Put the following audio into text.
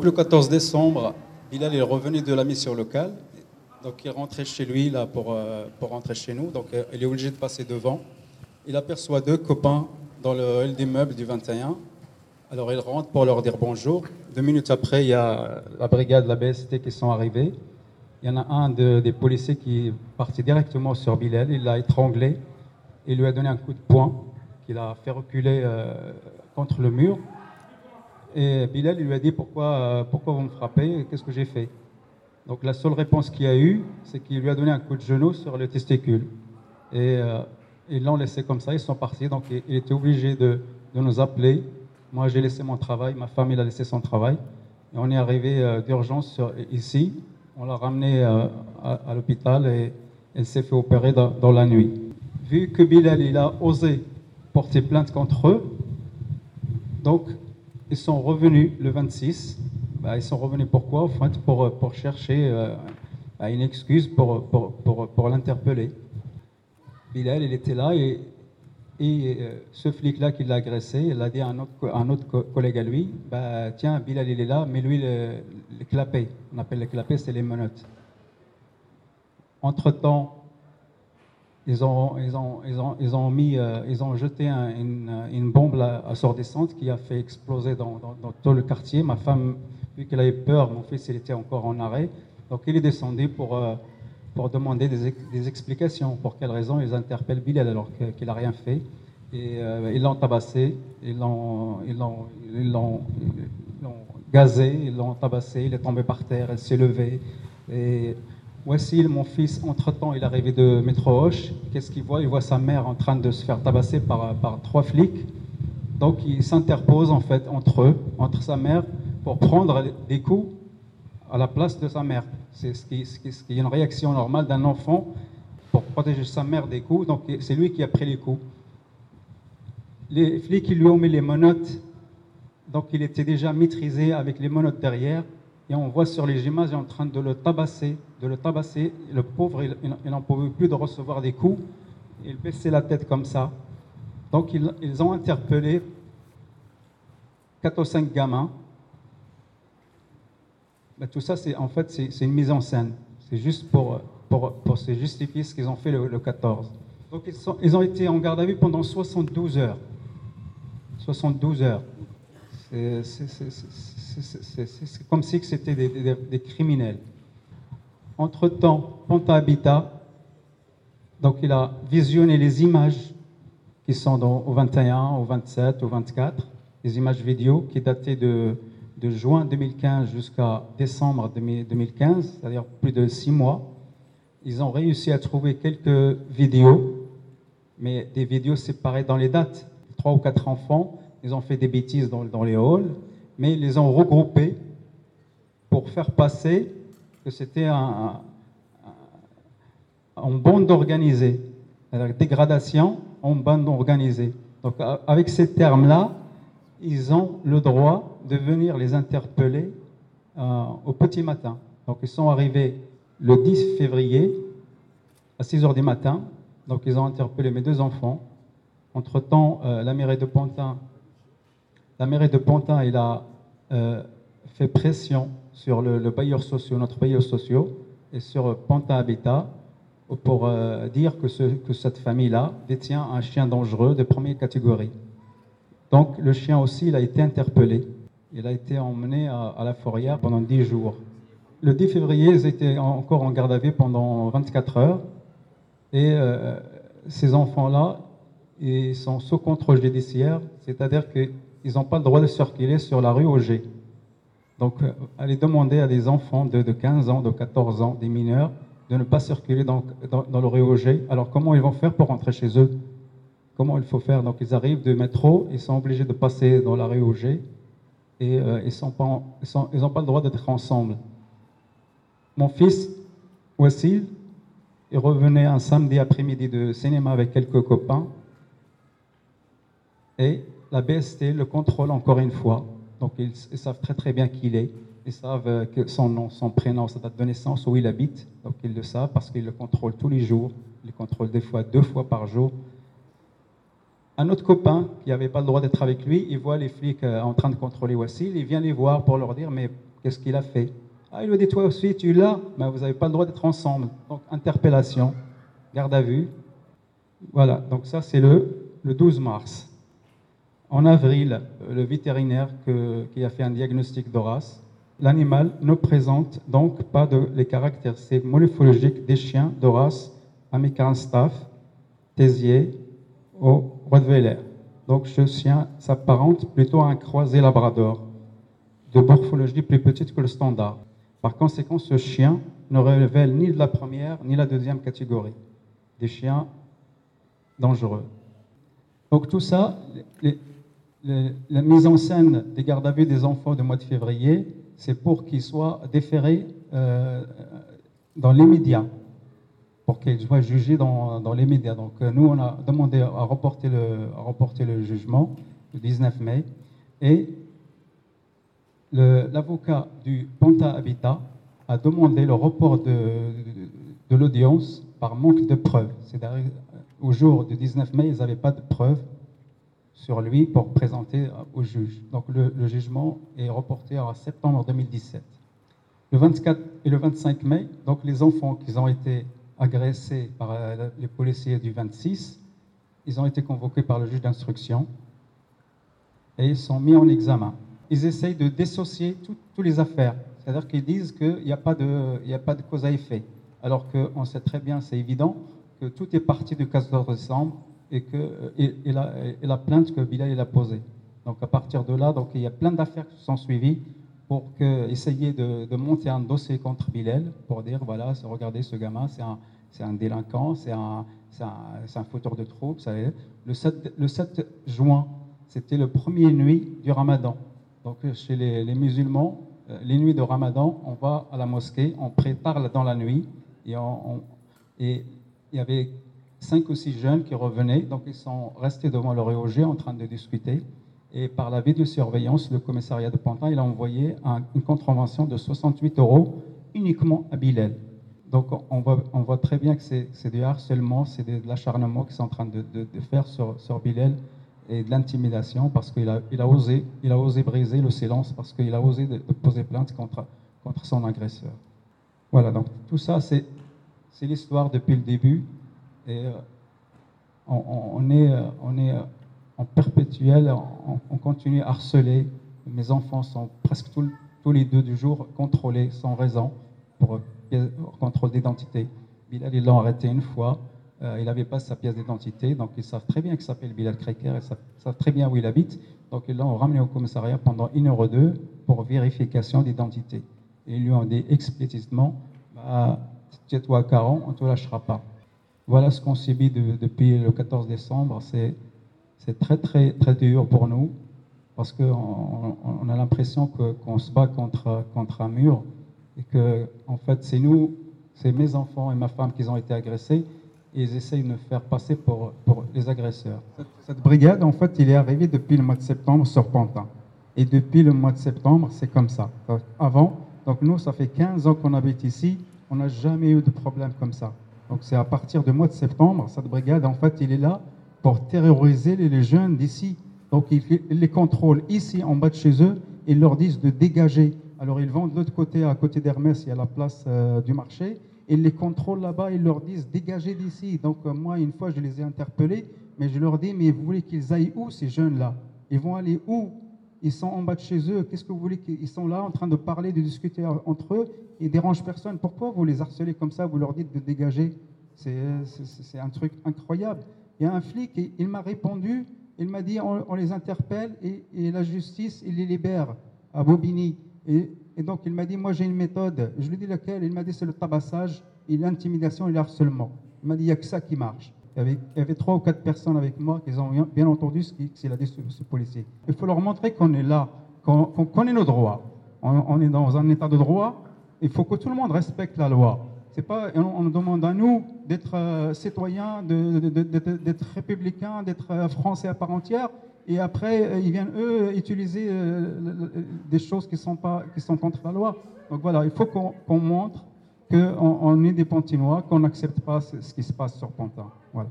Le 14 décembre, Bilal est revenu de la mission locale. Donc il rentré chez lui là, pour, euh, pour rentrer chez nous. Donc euh, il est obligé de passer devant. Il aperçoit deux copains dans le hall d'immeuble du 21. Alors il rentre pour leur dire bonjour. Deux minutes après, il y a la brigade, la BST qui sont arrivés. Il y en a un de- des policiers qui est parti directement sur Bilal. Il l'a étranglé. Il lui a donné un coup de poing qu'il a fait reculer euh, contre le mur. Et Bilal il lui a dit pourquoi, euh, pourquoi vous me frappez Qu'est-ce que j'ai fait? Donc la seule réponse qu'il a eue, c'est qu'il lui a donné un coup de genou sur le testicule. Et euh, ils l'ont laissé comme ça, ils sont partis. Donc il, était obligé de, nous appeler. Moi j'ai laissé mon travail, ma femme il a laissé son travail. Et on est arrivé euh, d'urgence ici. On l'a ramené euh, à, à l'hôpital et elle s'est fait opérer dans, dans la nuit. Vu que Bilal il a osé porter plainte contre eux, donc, ils sont revenus le 26. Bah, ils sont revenus pourquoi fait, pour, pour chercher euh, bah, une excuse pour, pour, pour, l'interpeller. Bilal, il était là et, et euh, ce flic-là qui l'a agressé, il a dit à un autre, un autre co- collègue à lui bah, Tiens, Bilal, il est là, mais lui, le, le clapet. On appelle le clapet, c'est les menottes. Entre-temps, ils ont, ils ont, ils ont, ils ont, euh, jeté un- une, une bombe assourdissante qui a fait exploser dans, tout le quartier. Ma femme, vu qu'elle avait peur, mon fils il était encore en arrêt. Donc il est descendu pour, euh, demander des, ex- des explications. Pour quelle raison ils interpellent Bilal alors qu'il n'a rien fait. Et euh, ils l'ont tabassé, ils l'ont gazé, ils l'ont tabassé, il est tombé par terre, elle s'est levée. Et Wassil, mon fils, entre-temps, il est arrivé de Métro Hoche. Qu'est-ce qu'il voit? Il voit sa mère en train de se faire tabasser par, trois flics. Donc il s'interpose en fait entre eux, entre sa mère, pour prendre des coups à la place de sa mère. C'est ce qui est une réaction normale d'un enfant pour protéger sa mère des coups. Donc c'est lui qui a pris les coups. Les flics, ils lui ont mis les menottes. Donc il était déjà maîtrisé avec les menottes derrière. Et on voit sur les images, il est en train de le tabasser, de le tabasser. Le pauvre, il n'en pouvait plus de recevoir des coups. Il baissait la tête comme ça. Donc ils, ont interpellé 4 ou 5 gamins. Ben, tout ça, c'est en fait, c'est une mise en scène. C'est juste pour, pour, pour se justifier ce qu'ils ont fait le, le 14. Donc ils, ils ont été en garde à vue pendant 72 heures. 72 heures. C'est- c'est- comme si c'était des, criminels. Entre-temps, Ponta Habitat, donc il a visionné les images qui sont au 21, au 27, au 24, les images vidéo qui dataient de, juin 2015 jusqu'à décembre 2000 2015, c'est-à-dire plus de six mois. Ils ont réussi à trouver quelques vidéos, mais des vidéos séparées dans les dates. Trois ou quatre enfants, ils ont fait des bêtises dans les halls, mais ils les ont regroupés pour faire passer que c'était un, bande organisée, c'est-à-dire dégradation en bande organisée. Donc avec ces termes-là, ils ont le droit de venir les interpeller euh, au petit matin. Donc ils sont arrivés le 10 février à 6 heures du matin. Donc ils ont interpellé mes deux enfants. Entre-temps, euh, la mairie de Pantin, la mairie de Pantin, a euh, fait pression sur le, le bailleur social, notre bailleur social, et sur Pantin Habitat pour euh, dire que, ce- que cette famille-là détient un chien dangereux de première catégorie. Donc le chien aussi, il a été interpellé. Il a été emmené à, la fourrière pendant 10 jours. Le 10 février, ils étaient en- encore en garde à vue pendant 24 heures. Et euh, ces enfants-là, ils sont sous contrôle judiciaire, c'est-à-dire qu'ils n'ont pas le droit de circuler sur la rue Auger. Donc, euh, allez demander à des enfants de, de 15 ans, de 14 ans, des mineurs, de ne pas circuler dans, dans, dans rue Auger. Alors, comment ils vont faire pour rentrer chez eux? Comment il faut faire? Donc, ils arrivent de métro, ils sont obligés de passer dans la rue Auger et ils n'ont pas, ils sont- ils ont pas le droit d'être ensemble. Mon fils, Wassil, il revenait un samedi après-midi de cinéma avec quelques copains et la BST le contrôle encore une fois. Donc ils, savent très très bien qui il est. Ils savent euh, que son nom, son prénom, sa date de naissance, où il habite. Donc ils le savent parce qu'ils le contrôlent tous les jours. Ils le contrôlent des fois deux fois par jour. Un autre copain qui n'avait pas le droit d'être avec lui, il voit les flics euh, en train de contrôler Wassil, il vient les voir pour leur dire mais Qu'est-ce qu'il a fait? Ah, il lui dit Toi aussi, tu là, mais vous n'avez pas le droit d'être ensemble. Donc, interpellation, garde à vue. Voilà, donc ça, c'est le 12 mars. En avril, le vétérinaire qui a fait un diagnostic d'Horace, l'animal ne présente donc pas de, les caractéristiques morphologiques des chiens d'Horace, American Staff, Tézier ou Rottweiler. Donc ce chien s'apparente plutôt à un croisé labrador, de morphologie plus petite que le standard. Par conséquent, ce chien ne révèle ni de la première ni la deuxième catégorie, des chiens dangereux. Donc tout ça, la mise en scène des gardes à vue des enfants du mois de février, c'est pour qu'ils soient déférés euh, dans les médias, pour qu'ils soient jugés dans, les médias. Donc euh, nous, on a demandé à reporter le, le jugement le 19 mai, et l'avocat du Panta Habitat a demandé le report de, de l'audience par manque de preuves. C'est-à-dire, au jour du 19 mai, ils n'avaient pas de preuves sur lui pour présenter au juge. Donc le, jugement est reporté à septembre 2017. Le 24 et le 25 mai, donc les enfants qui ont été agressés par euh, les policiers du 26, ils ont été convoqués par le juge d'instruction et ils sont mis en examen. Ils essayent de dissocier toutes les affaires, c'est-à-dire qu'ils disent qu'il n'y a, pas de, a pas de cause à effet, alors qu'on sait très bien, c'est évident, que tout est parti du 14 décembre et, que, et, la, plainte que Bilal a posée. Donc à partir de là, donc, il y a plein d'affaires qui sont suivies pour que, essayer de, monter un dossier contre Bilal pour dire voilà, regardez ce gamin, c'est un, un, délinquant, c'est un, un, fauteur de troubles. Le 7, le 7 juin, c'était le premier nuit du ramadan. Donc chez les, musulmans, euh, les nuits de ramadan, on va à la mosquée, on prépare dans la nuit et, et il y avait cinq ou six jeunes qui revenaient, donc ils sont restés devant leur EOG en train de discuter. Et par la vidéosurveillance, le commissariat de Pantin, il a envoyé une contravention de 68 euros uniquement à Bilal. Donc on voit, très bien que c'est du harcèlement, c'est de, l'acharnement qu'ils sont en train de, faire sur, sur Bilal et de l'intimidation parce qu'il a, il a, osé, il a osé briser le silence parce qu'il a osé poser plainte contre son agresseur. Voilà, donc tout ça, c'est l'histoire depuis le début. Et euh, on, est, euh, euh, en perpétuel, on, continue à harceler. Mes enfants sont presque tous les deux du jour contrôlés sans raison pour, contrôle d'identité. Bilal, ils l'ont arrêté une fois. il n'avait pas sa pièce d'identité, donc ils savent très bien qu'il s'appelle Bilal Kreker, ils savent, très bien où il habite. Donc ils l'ont ramené au commissariat pendant une heure ou deux pour vérification d'identité. Et ils lui ont dit explicitement bah, Tiens-toi à on ne te lâchera pas. Voilà ce qu'on subit depuis le 14 décembre. C'est très, très, très dur pour nous parce qu'on on a l'impression qu'on se bat contre, un mur et que, en fait, c'est nous, c'est mes enfants et ma femme qui ont été agressés et ils essayent de nous faire passer pour, les agresseurs. Cette, brigade, en fait, il est arrivé depuis le mois de septembre sur Pantin. Et depuis le mois de septembre, c'est comme ça. Avant, donc nous, ça fait 15 ans qu'on habite ici, on n'a jamais eu de problème comme ça. Donc c'est à partir du mois de septembre, cette brigade, en fait, il est là pour terroriser les jeunes d'ici. Donc il les contrôle ici, en bas de chez eux, et ils leur disent de dégager. Alors ils vont de l'autre côté, à côté d'Hermès, il y a la place euh, du marché, ils les contrôlent là-bas, ils leur disent dégagez d'ici. Donc euh, moi, une fois, je les ai interpellés, mais je leur dis, mais vous voulez qu'ils aillent où, ces jeunes-là? Ils vont aller où? Ils sont en bas de chez eux. Qu'est-ce que vous voulez qu'ils sont là en train de parler, de discuter entre eux Ils dérangent personne? Pourquoi vous les harcelez comme ça? Vous leur dites de dégager C'est un truc incroyable. Il y a un flic, et il m'a répondu, il m'a dit on, les interpelle et, la justice, il les libère à Bobigny. Et, donc il m'a dit moi j'ai une méthode. Je lui ai dit laquelle? Il m'a dit c'est le tabassage, l'intimidation et le harcèlement. Il m'a dit il n'y a que ça qui marche. Il y, avait, trois ou quatre personnes avec moi qui ont bien entendu ce qu'il a dit ce, policier. Il faut leur montrer qu'on est là, qu'on connaît nos droits. On, est dans un état de droit. Il faut que tout le monde respecte la loi. C'est pas, on, nous demande à nous d'être euh, citoyens, d'être républicains, d'être euh, français à part entière. Et après, euh, ils viennent, eux, utiliser des choses qui sont, pas, qui sont contre la loi. Donc voilà, il faut qu'on montre qu'on on est des Pantinois, qu'on n'accepte pas ce, qui se passe sur Pantin. Voilà.